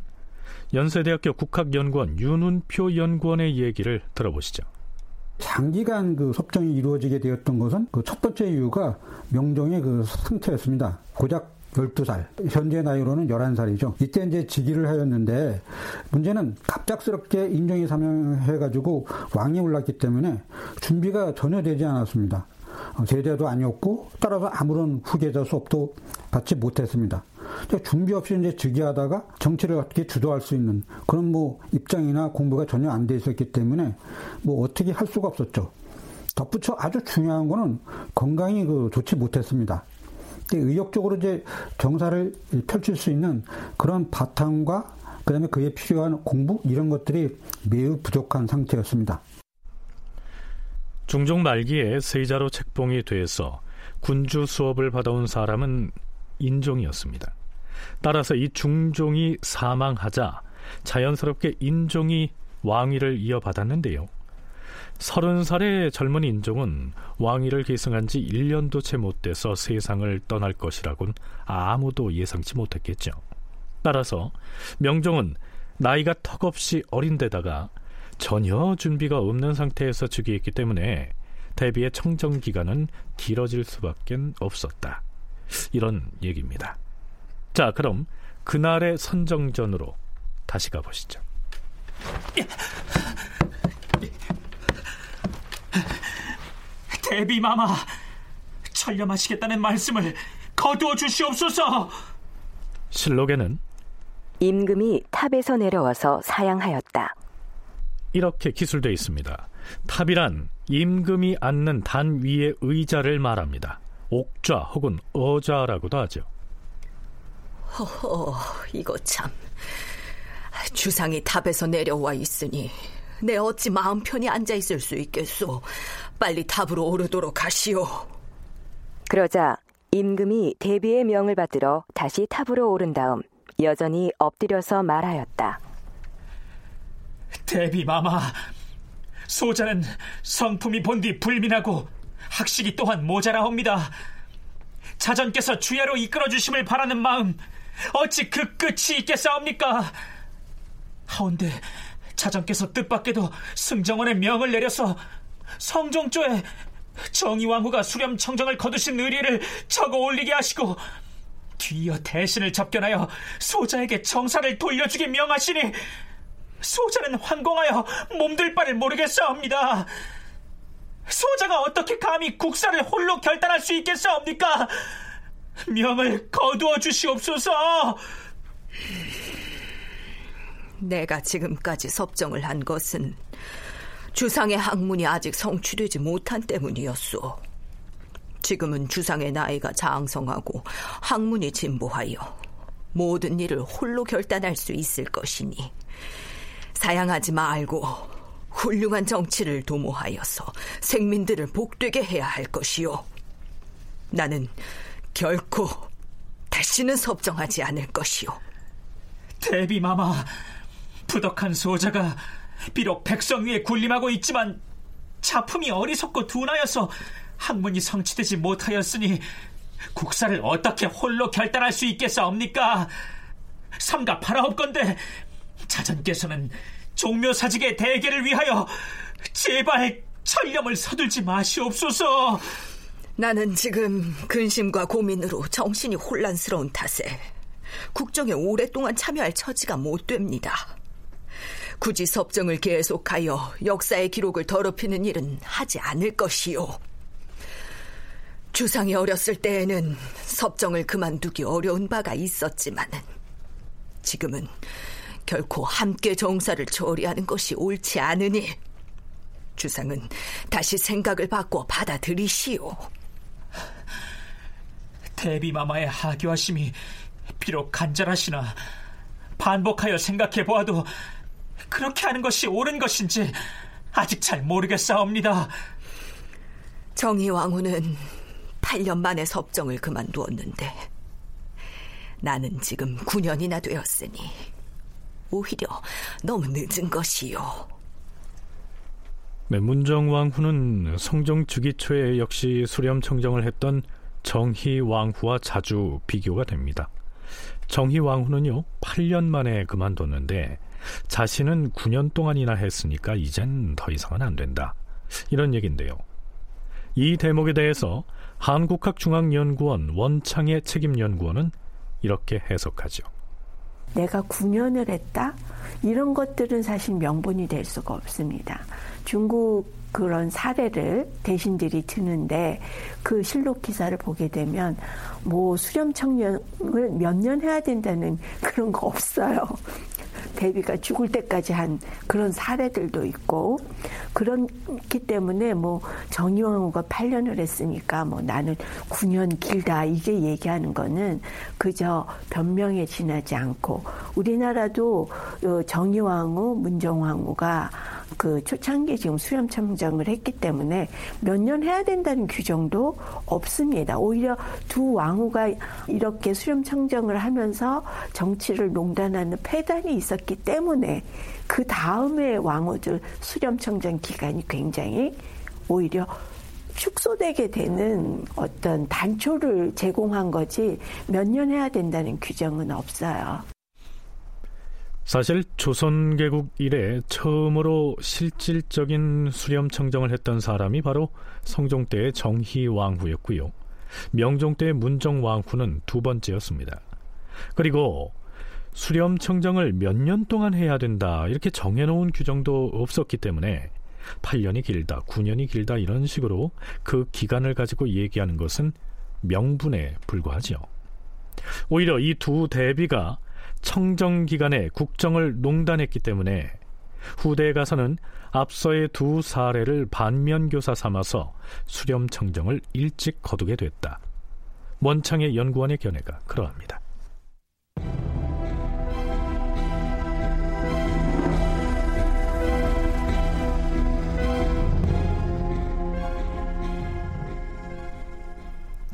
연세대학교 국학연구원 윤운표 연구원의 얘기를 들어보시죠. 장기간 그 섭정이 이루어지게 되었던 것은 그 첫 번째 이유가 명종의 그 상태였습니다. 고작 12살, 현재 나이로는 11살이죠. 이때 이제 즉위를 하였는데 문제는 갑작스럽게 인종이 사명해가지고 왕이 올랐기 때문에 준비가 전혀 되지 않았습니다. 어, 제자도 아니었고 따라서 아무런 후계자 수업도 받지 못했습니다. 준비 없이 이제 즉위하다가 정치를 어떻게 주도할 수 있는 그런 뭐 입장이나 공부가 전혀 안 돼 있었기 때문에 뭐 어떻게 할 수가 없었죠. 덧붙여 아주 중요한 거는 건강이 그 좋지 못했습니다. 의욕적으로 이제 정사를 펼칠 수 있는 그런 바탕과 그다음에 그에 필요한 공부 이런 것들이 매우 부족한 상태였습니다. 중종 말기에 세자로 책봉이 돼서 군주 수업을 받아온 사람은 인종이었습니다. 따라서 이 중종이 사망하자 자연스럽게 인종이 왕위를 이어받았는데요. 서른 살의 젊은 인종은 왕위를 계승한 지 1년도 채 못 돼서 세상을 떠날 것이라곤 아무도 예상치 못했겠죠. 따라서 명종은 나이가 턱없이 어린데다가 전혀 준비가 없는 상태에서 즉위했기 때문에 대비의 청정 기간은 길어질 수밖에 없었다. 이런 얘기입니다. 자, 그럼 그날의 선정전으로 다시 가보시죠. 대비 마마, 철렴하시겠다는 말씀을 거두어 주시옵소서. 실록에는 임금이 탑에서 내려와서 사양하였다. 이렇게 기술되어 있습니다. 탑이란 임금이 앉는 단 위의 의자를 말합니다. 옥좌 혹은 어좌라고도 하죠. 허허, 이거 참. 주상이 탑에서 내려와 있으니 내 어찌 마음 편히 앉아 있을 수 있겠소. 빨리 탑으로 오르도록 하시오. 그러자 임금이 대비의 명을 받들어 다시 탑으로 오른 다음 여전히 엎드려서 말하였다. 대비 마마, 소자는 성품이 본디 불민하고 학식이 또한 모자라옵니다. 자전께서 주야로 이끌어 주심을 바라는 마음 어찌 그 끝이 있겠사옵니까? 하운데 자전께서 뜻밖에도 승정원의 명을 내려서 성종조에 정의왕후가 수렴 청정을 거두신 의리를 적어 올리게 하시고 뒤이어 대신을 접견하여 소자에게 정사를 돌려주게 명하시니 소자는 환공하여 몸들 바를 모르겠사옵니다. 소자가 어떻게 감히 국사를 홀로 결단할 수 있겠사옵니까? 명을 거두어 주시옵소서. 내가 지금까지 섭정을 한 것은 주상의 학문이 아직 성취되지 못한 때문이었소. 지금은 주상의 나이가 장성하고 학문이 진보하여 모든 일을 홀로 결단할 수 있을 것이니 사양하지 말고 훌륭한 정치를 도모하여서 생민들을 복되게 해야 할 것이요. 나는 결코 다시는 섭정하지 않을 것이요. 대비마마, 부덕한 소자가 비록 백성 위에 군림하고 있지만 자품이 어리석고 둔하여서 학문이 성취되지 못하였으니 국사를 어떻게 홀로 결단할 수 있겠사옵니까? 삼가 팔아옵건데 자전께서는 종묘사직의 대계를 위하여 제발 철념을 서둘지 마시옵소서. 나는 지금 근심과 고민으로 정신이 혼란스러운 탓에 국정에 오랫동안 참여할 처지가 못 됩니다. 굳이 섭정을 계속하여 역사의 기록을 더럽히는 일은 하지 않을 것이요. 주상이 어렸을 때에는 섭정을 그만두기 어려운 바가 있었지만은 지금은 결코 함께 정사를 처리하는 것이 옳지 않으니 주상은 다시 생각을 바꿔 받아들이시오. 대비마마의 하교하심이 비록 간절하시나 반복하여 생각해 보아도 그렇게 하는 것이 옳은 것인지 아직 잘 모르겠사옵니다. 정희 왕후는 8년 만에 섭정을 그만두었는데 나는 지금 9년이나 되었으니 오히려 너무 늦은 것이요. 네, 문정 왕후는 성종 주기 초에 역시 수렴 청정을 했던 정희 왕후와 자주 비교가 됩니다. 정희 왕후는요 8년 만에 그만뒀는데 자신은 9년 동안이나 했으니까 이젠 더 이상은 안 된다. 이런 얘기인데요. 이 대목에 대해서 한국학중앙연구원 원창의 책임연구원은 이렇게 해석하죠. 내가 9년을 했다? 이런 것들은 사실 명분이 될 수가 없습니다. 중국 그런 사례를 대신들이 드는데 그 실록 기사를 보게 되면 뭐 수렴 청년을 몇 년 해야 된다는 그런 거 없어요. 대비가 죽을 때까지 한 그런 사례들도 있고 그렇기 때문에 뭐 정의왕후가 8년을 했으니까 뭐 나는 9년 길다 이게 얘기하는 거는 그저 변명에 지나지 않고 우리나라도 어, 정의왕후, 문정왕후가 그 초창기에 지금 수렴 청정을 했기 때문에 몇 년 해야 된다는 규정도 없습니다. 오히려 두 왕후가 이렇게 수렴 청정을 하면서 정치를 농단하는 폐단이 있었기 때문에 그 다음에 왕후들 수렴 청정 기간이 굉장히 오히려 축소되게 되는 어떤 단초를 제공한 거지 몇 년 해야 된다는 규정은 없어요. 사실 조선 개국 이래 처음으로 실질적인 수렴 청정을 했던 사람이 바로 성종 때의 정희 왕후였고요. 명종 때의 문정 왕후는 두 번째였습니다. 그리고 수렴 청정을 몇 년 동안 해야 된다 이렇게 정해놓은 규정도 없었기 때문에 8년이 길다, 9년이 길다 이런 식으로 그 기간을 가지고 얘기하는 것은 명분에 불과하지요. 오히려 이 두 대비가 청정 기간에 국정을 농단했기 때문에 후대에 가서는 앞서의 두 사례를 반면교사 삼아서 수렴 청정을 일찍 거두게 됐다. 원창의 연구원의 견해가 그러합니다.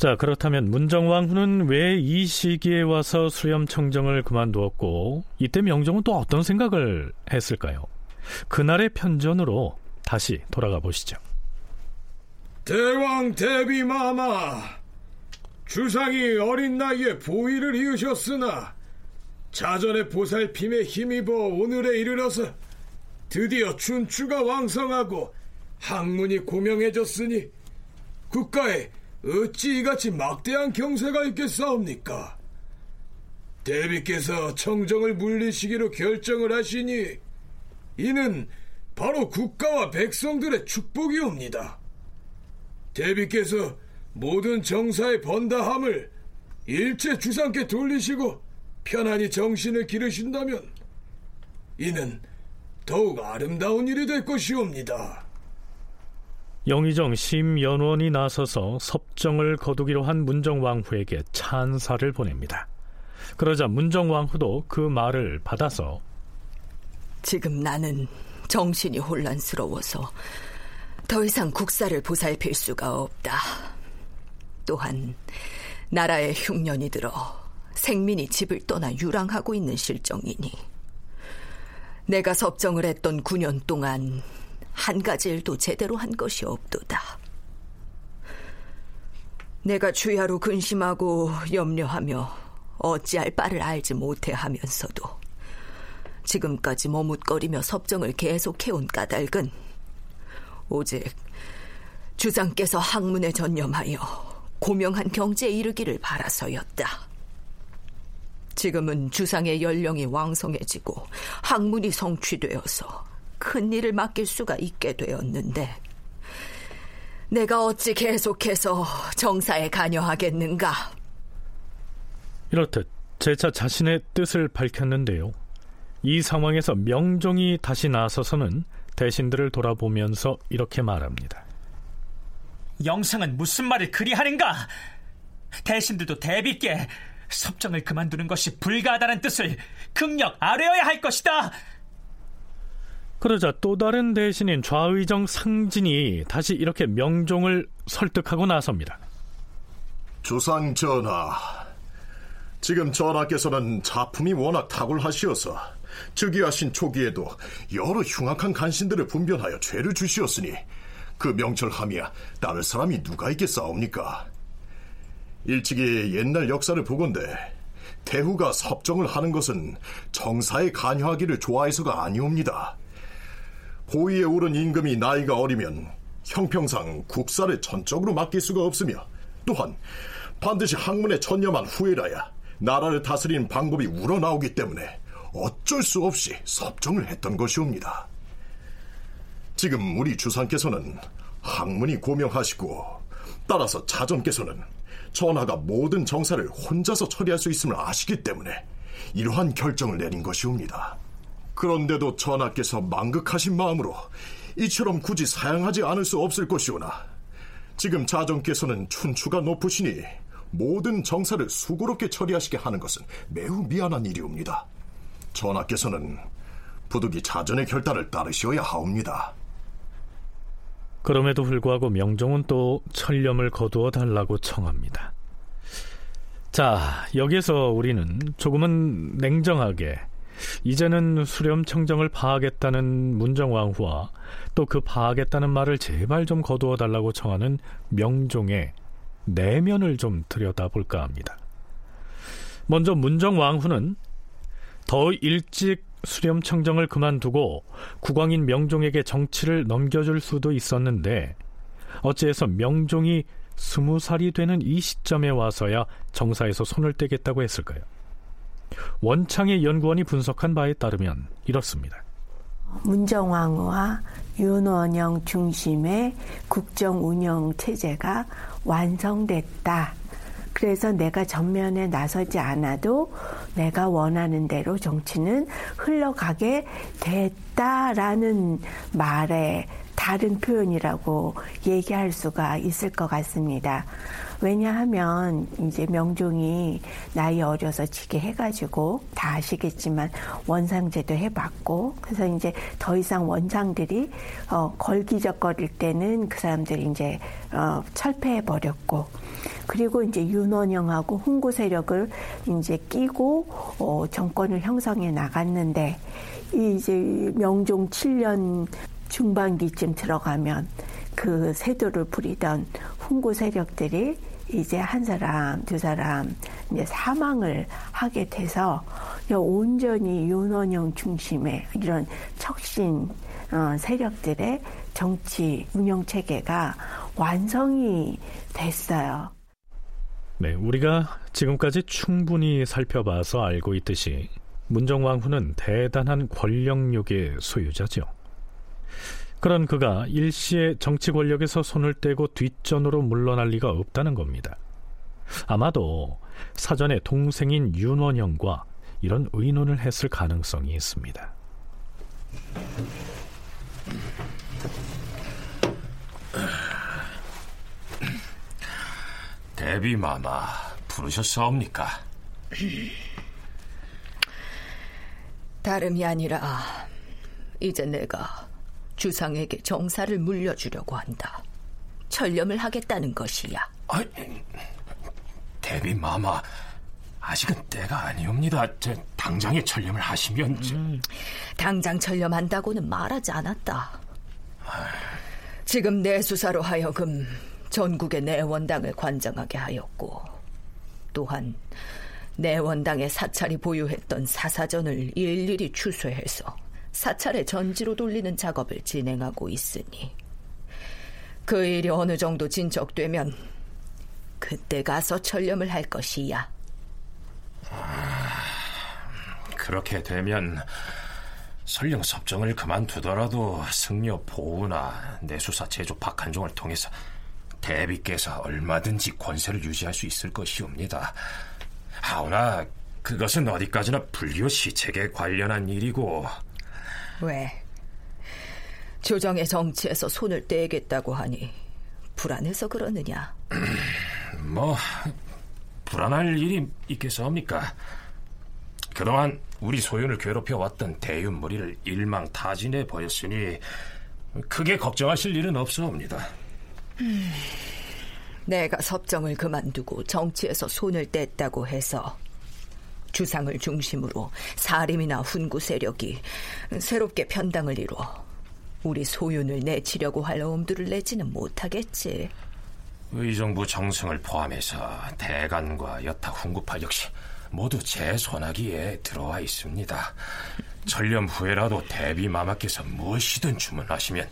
자, 그렇다면 문정왕후는 왜 이 시기에 와서 수렴 청정을 그만두었고 이때 명종은 또 어떤 생각을 했을까요? 그날의 편전으로 다시 돌아가 보시죠. 대왕 대비마마 주상이 어린 나이에 보위를 이으셨으나 자전의 보살핌에 힘입어 오늘에 이르러서 드디어 춘추가 왕성하고 학문이 고명해졌으니 국가에 어찌 이같이 막대한 경세가 있겠사옵니까? 대비께서 청정을 물리시기로 결정을 하시니 이는 바로 국가와 백성들의 축복이옵니다. 대비께서 모든 정사의 번다함을 일체 주상께 돌리시고 편안히 정신을 기르신다면 이는 더욱 아름다운 일이 될 것이옵니다. 영의정 심연원이 나서서 섭정을 거두기로 한 문정왕후에게 찬사를 보냅니다. 그러자 문정왕후도 그 말을 받아서 지금 나는 정신이 혼란스러워서 더 이상 국사를 보살필 수가 없다. 또한 나라의 흉년이 들어 생민이 집을 떠나 유랑하고 있는 실정이니 내가 섭정을 했던 9년 동안 한 가지 일도 제대로 한 것이 없도다. 내가 주야로 근심하고 염려하며 어찌할 바를 알지 못해 하면서도 지금까지 머뭇거리며 섭정을 계속해온 까닭은 오직 주상께서 학문에 전념하여 고명한 경지에 이르기를 바라서였다. 지금은 주상의 연령이 왕성해지고 학문이 성취되어서 큰 일을 맡길 수가 있게 되었는데 내가 어찌 계속해서 정사에 관여하겠는가? 이렇듯 재차 자신의 뜻을 밝혔는데요. 이 상황에서 명종이 다시 나서서는 대신들을 돌아보면서 이렇게 말합니다. 영상은 무슨 말을 그리 하는가? 대신들도 대비께 섭정을 그만두는 것이 불가하다는 뜻을 극력 아뢰어야 할 것이다. 그러자 또 다른 대신인 좌의정 상진이 다시 이렇게 명종을 설득하고 나섭니다. 주상 전하, 지금 전하께서는 작품이 워낙 탁월하시어서 즉위하신 초기에도 여러 흉악한 간신들을 분변하여 죄를 주시었으니 그 명철함이야 따를 사람이 누가 있겠사옵니까? 일찍이 옛날 역사를 보건대 대후가 섭정을 하는 것은 정사에 관여하기를 좋아해서가 아니옵니다. 고위에 오른 임금이 나이가 어리면 형평상 국사를 전적으로 맡길 수가 없으며 또한 반드시 학문에 전념한 후에라야 나라를 다스리는 방법이 우러나오기 때문에 어쩔 수 없이 섭정을 했던 것이옵니다. 지금 우리 주상께서는 학문이 고명하시고 따라서 자전께서는 전하가 모든 정사를 혼자서 처리할 수 있음을 아시기 때문에 이러한 결정을 내린 것이옵니다. 그런데도 전하께서 망극하신 마음으로 이처럼 굳이 사양하지 않을 수 없을 것이오나 지금 자정께서는 춘추가 높으시니 모든 정사를 수고롭게 처리하시게 하는 것은 매우 미안한 일이옵니다. 전하께서는 부득이 자전의 결단을 따르시어야 하옵니다. 그럼에도 불구하고 명종은 또 철렴을 거두어 달라고 청합니다. 자, 여기서 우리는 조금은 냉정하게 이제는 수렴 청정을 파하겠다는 문정왕후와 또 그 파하겠다는 말을 제발 좀 거두어 달라고 청하는 명종의 내면을 좀 들여다볼까 합니다. 먼저 문정왕후는 더 일찍 수렴 청정을 그만두고 국왕인 명종에게 정치를 넘겨줄 수도 있었는데 어찌해서 명종이 스무 살이 되는 이 시점에 와서야 정사에서 손을 떼겠다고 했을까요? 원창의 연구원이 분석한 바에 따르면 이렇습니다. 문정왕후와 윤원영 중심의 국정 운영 체제가 완성됐다. 그래서 내가 전면에 나서지 않아도 내가 원하는 대로 정치는 흘러가게 됐다라는 말에 다른 표현이라고 얘기할 수가 있을 것 같습니다. 왜냐하면 이제 명종이 나이 어려서 지게 해가지고 다 아시겠지만 원상제도 해봤고 그래서 이제 더 이상 원상들이 어, 걸기적거릴 때는 그 사람들이 이제 어, 철폐해 버렸고 그리고 이제 윤원영하고 홍구 세력을 이제 끼고 어, 정권을 형성해 나갔는데 이 이제 명종 7년 중반기쯤 들어가면 그 세도를 부리던 훈구 세력들이 이제 한 사람, 두 사람 이제 사망을 하게 돼서 온전히 윤원영 중심의 이런 척신 어, 세력들의 정치 운영 체계가 완성이 됐어요. 네, 우리가 지금까지 충분히 살펴봐서 알고 있듯이 문정왕후는 대단한 권력욕의 소유자죠. 그런 그가 일시에 정치 권력에서 손을 떼고 뒷전으로 물러날 리가 없다는 겁니다. 아마도 사전에 동생인 윤원영과 이런 의논을 했을 가능성이 있습니다. 대비 마마 부르셨사옵니까? 다름이 아니라 이제 내가 주상에게 정사를 물려주려고 한다. 철렴을 하겠다는 것이야. 아, 대비 마마 아직은 때가 아니옵니다. 저 당장에 철렴을 하시면 저... 음, 당장 철렴한다고는 말하지 않았다. 지금 내 수사로 하여금 전국의 내원당을 관장하게 하였고 또한 내원당의 사찰이 보유했던 사사전을 일일이 추수해서 사찰의 전지로 돌리는 작업을 진행하고 있으니 그 일이 어느 정도 진척되면 그때 가서 철렴을 할 것이야. 아, 그렇게 되면 설령 섭정을 그만두더라도 승려 보우나 내수사 제조 박한종을 통해서 대비께서 얼마든지 권세를 유지할 수 있을 것이옵니다. 하오나 그것은 어디까지나 불교 시책에 관련한 일이고 왜? 조정의 정치에서 손을 떼겠다고 하니 불안해서 그러느냐? 뭐 불안할 일이 있겠사옵니까? 그동안 우리 소윤을 괴롭혀 왔던 대윤무리를 일망타진해 보였으니 크게 걱정하실 일은 없사옵니다. 음, 내가 섭정을 그만두고 정치에서 손을 뗐다고 해서 주상을 중심으로 사림이나 훈구 세력이 새롭게 편당을 이루어 우리 소윤을 내치려고 할 엄두를 내지는 못하겠지. 의정부 정승을 포함해서 대간과 여타 훈구파 역시 모두 제 손아귀에 들어와 있습니다. 전렴 후에라도 대비 마마께서 무엇이든 주문하시면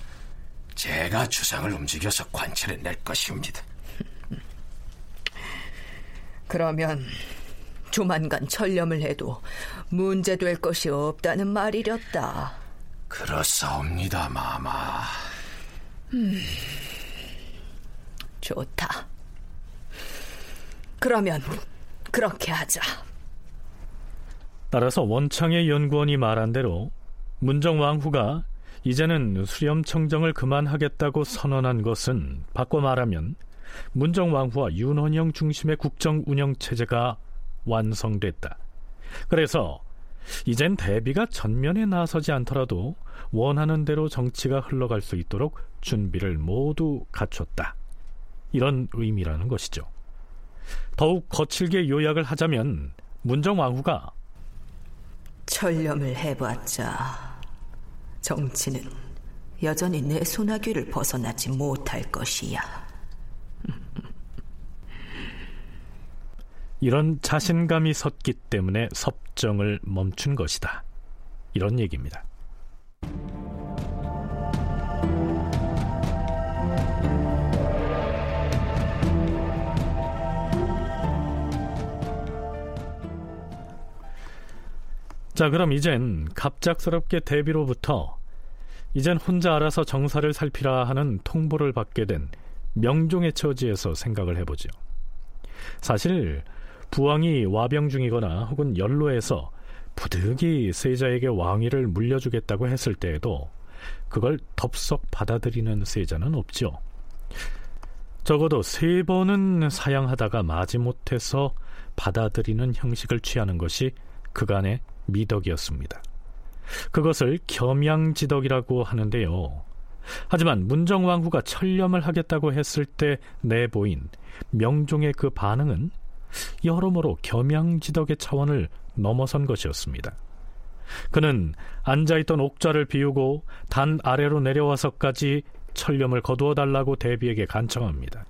제가 주상을 움직여서 관찰해 낼 것이옵니다. 그러면 조만간 철렴을 해도 문제될 것이 없다는 말이렸다. 그렇사옵니다, 마마. 음, 좋다. 그러면 그렇게 하자. 따라서 원창의 연구원이 말한 대로 문정왕후가 이제는 수렴청정을 그만하겠다고 선언한 것은 바꿔 말하면 문정왕후와 윤원영 중심의 국정 운영 체제가 완성됐다. 그래서 이젠 대비가 전면에 나서지 않더라도 원하는 대로 정치가 흘러갈 수 있도록 준비를 모두 갖췄다. 이런 의미라는 것이죠. 더욱 거칠게 요약을 하자면 문정왕후가 철렴을 해봤자 정치는 여전히 내 소나귀를 벗어나지 못할 것이야. 이런 자신감이 섰기 때문에 섭정을 멈춘 것이다. 이런 얘기입니다. 자, 그럼 이젠 갑작스럽게 대비로부터 이젠 혼자 알아서 정사를 살피라 하는 통보를 받게 된 명종의 처지에서 생각을 해보죠. 사실 부왕이 와병 중이거나 혹은 연로해서 부득이 세자에게 왕위를 물려주겠다고 했을 때에도 그걸 덥석 받아들이는 세자는 없죠. 적어도 세 번은 사양하다가 마지못해서 받아들이는 형식을 취하는 것이 그간의 미덕이었습니다. 그것을 겸양지덕이라고 하는데요. 하지만 문정왕후가 철렴을 하겠다고 했을 때 내보인 명종의 그 반응은 여러모로 겸양지덕의 차원을 넘어선 것이었습니다. 그는 앉아있던 옥좌를 비우고 단 아래로 내려와서까지 철렴을 거두어 달라고 대비에게 간청합니다.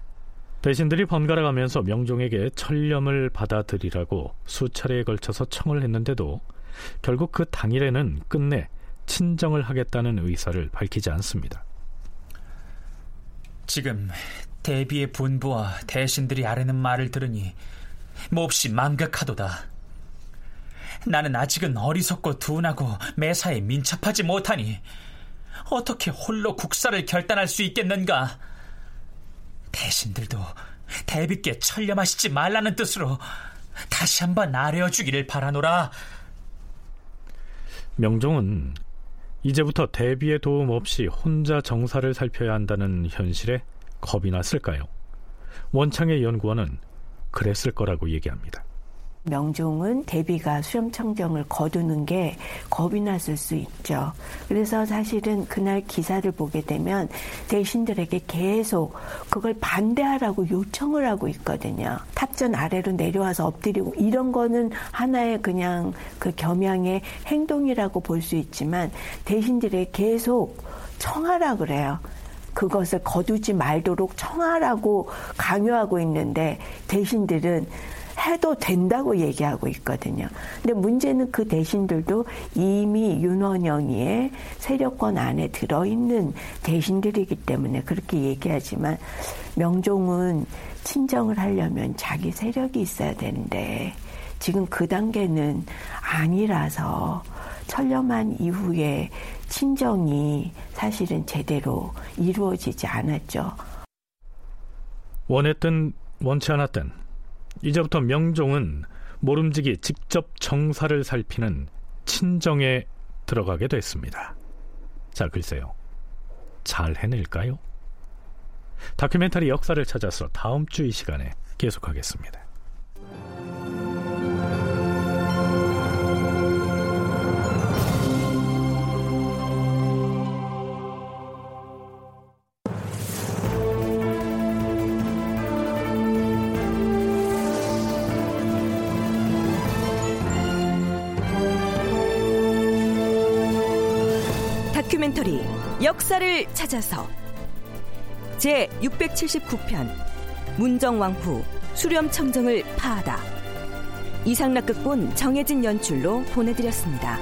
대신들이 번갈아 가면서 명종에게 철렴을 받아들이라고 수차례에 걸쳐서 청을 했는데도 결국 그 당일에는 끝내 친정을 하겠다는 의사를 밝히지 않습니다. 지금 대비의 분부와 대신들이 아뢰는 말을 들으니 몹시 망극하도다. 나는 아직은 어리석고 둔하고 매사에 민첩하지 못하니 어떻게 홀로 국사를 결단할 수 있겠는가? 대신들도 대비께 철렴하시지 말라는 뜻으로 다시 한번 아뢰어 주기를 바라노라. 명종은 이제부터 대비의 도움 없이 혼자 정사를 살펴야 한다는 현실에 겁이 났을까요? 원창의 연구원은 그랬을 거라고 얘기합니다. 명종은 대비가 수렴 청정을 거두는 게 겁이 났을 수 있죠. 그래서 사실은 그날 기사를 보게 되면 대신들에게 계속 그걸 반대하라고 요청을 하고 있거든요. 탑전 아래로 내려와서 엎드리고 이런 거는 하나의 그냥 그 겸양의 행동이라고 볼 수 있지만 대신들에게 계속 청하라 그래요. 그것을 거두지 말도록 청하라고 강요하고 있는데 대신들은 해도 된다고 얘기하고 있거든요. 근데 문제는 그 대신들도 이미 윤원영이의 세력권 안에 들어있는 대신들이기 때문에 그렇게 얘기하지만 명종은 친정을 하려면 자기 세력이 있어야 되는데 지금 그 단계는 아니라서 철렴한 이후에 친정이 사실은 제대로 이루어지지 않았죠. 원했든 원치 않았든 이제부터 명종은 모름지기 직접 정사를 살피는 친정에 들어가게 됐습니다. 자, 글쎄요. 잘 해낼까요? 다큐멘터리 역사를 찾아서 다음 주 이 시간에 계속하겠습니다. 역사를 찾아서 제 679편 문정왕후 수렴청정을 파하다 이상락극본 정해진 연출로 보내드렸습니다.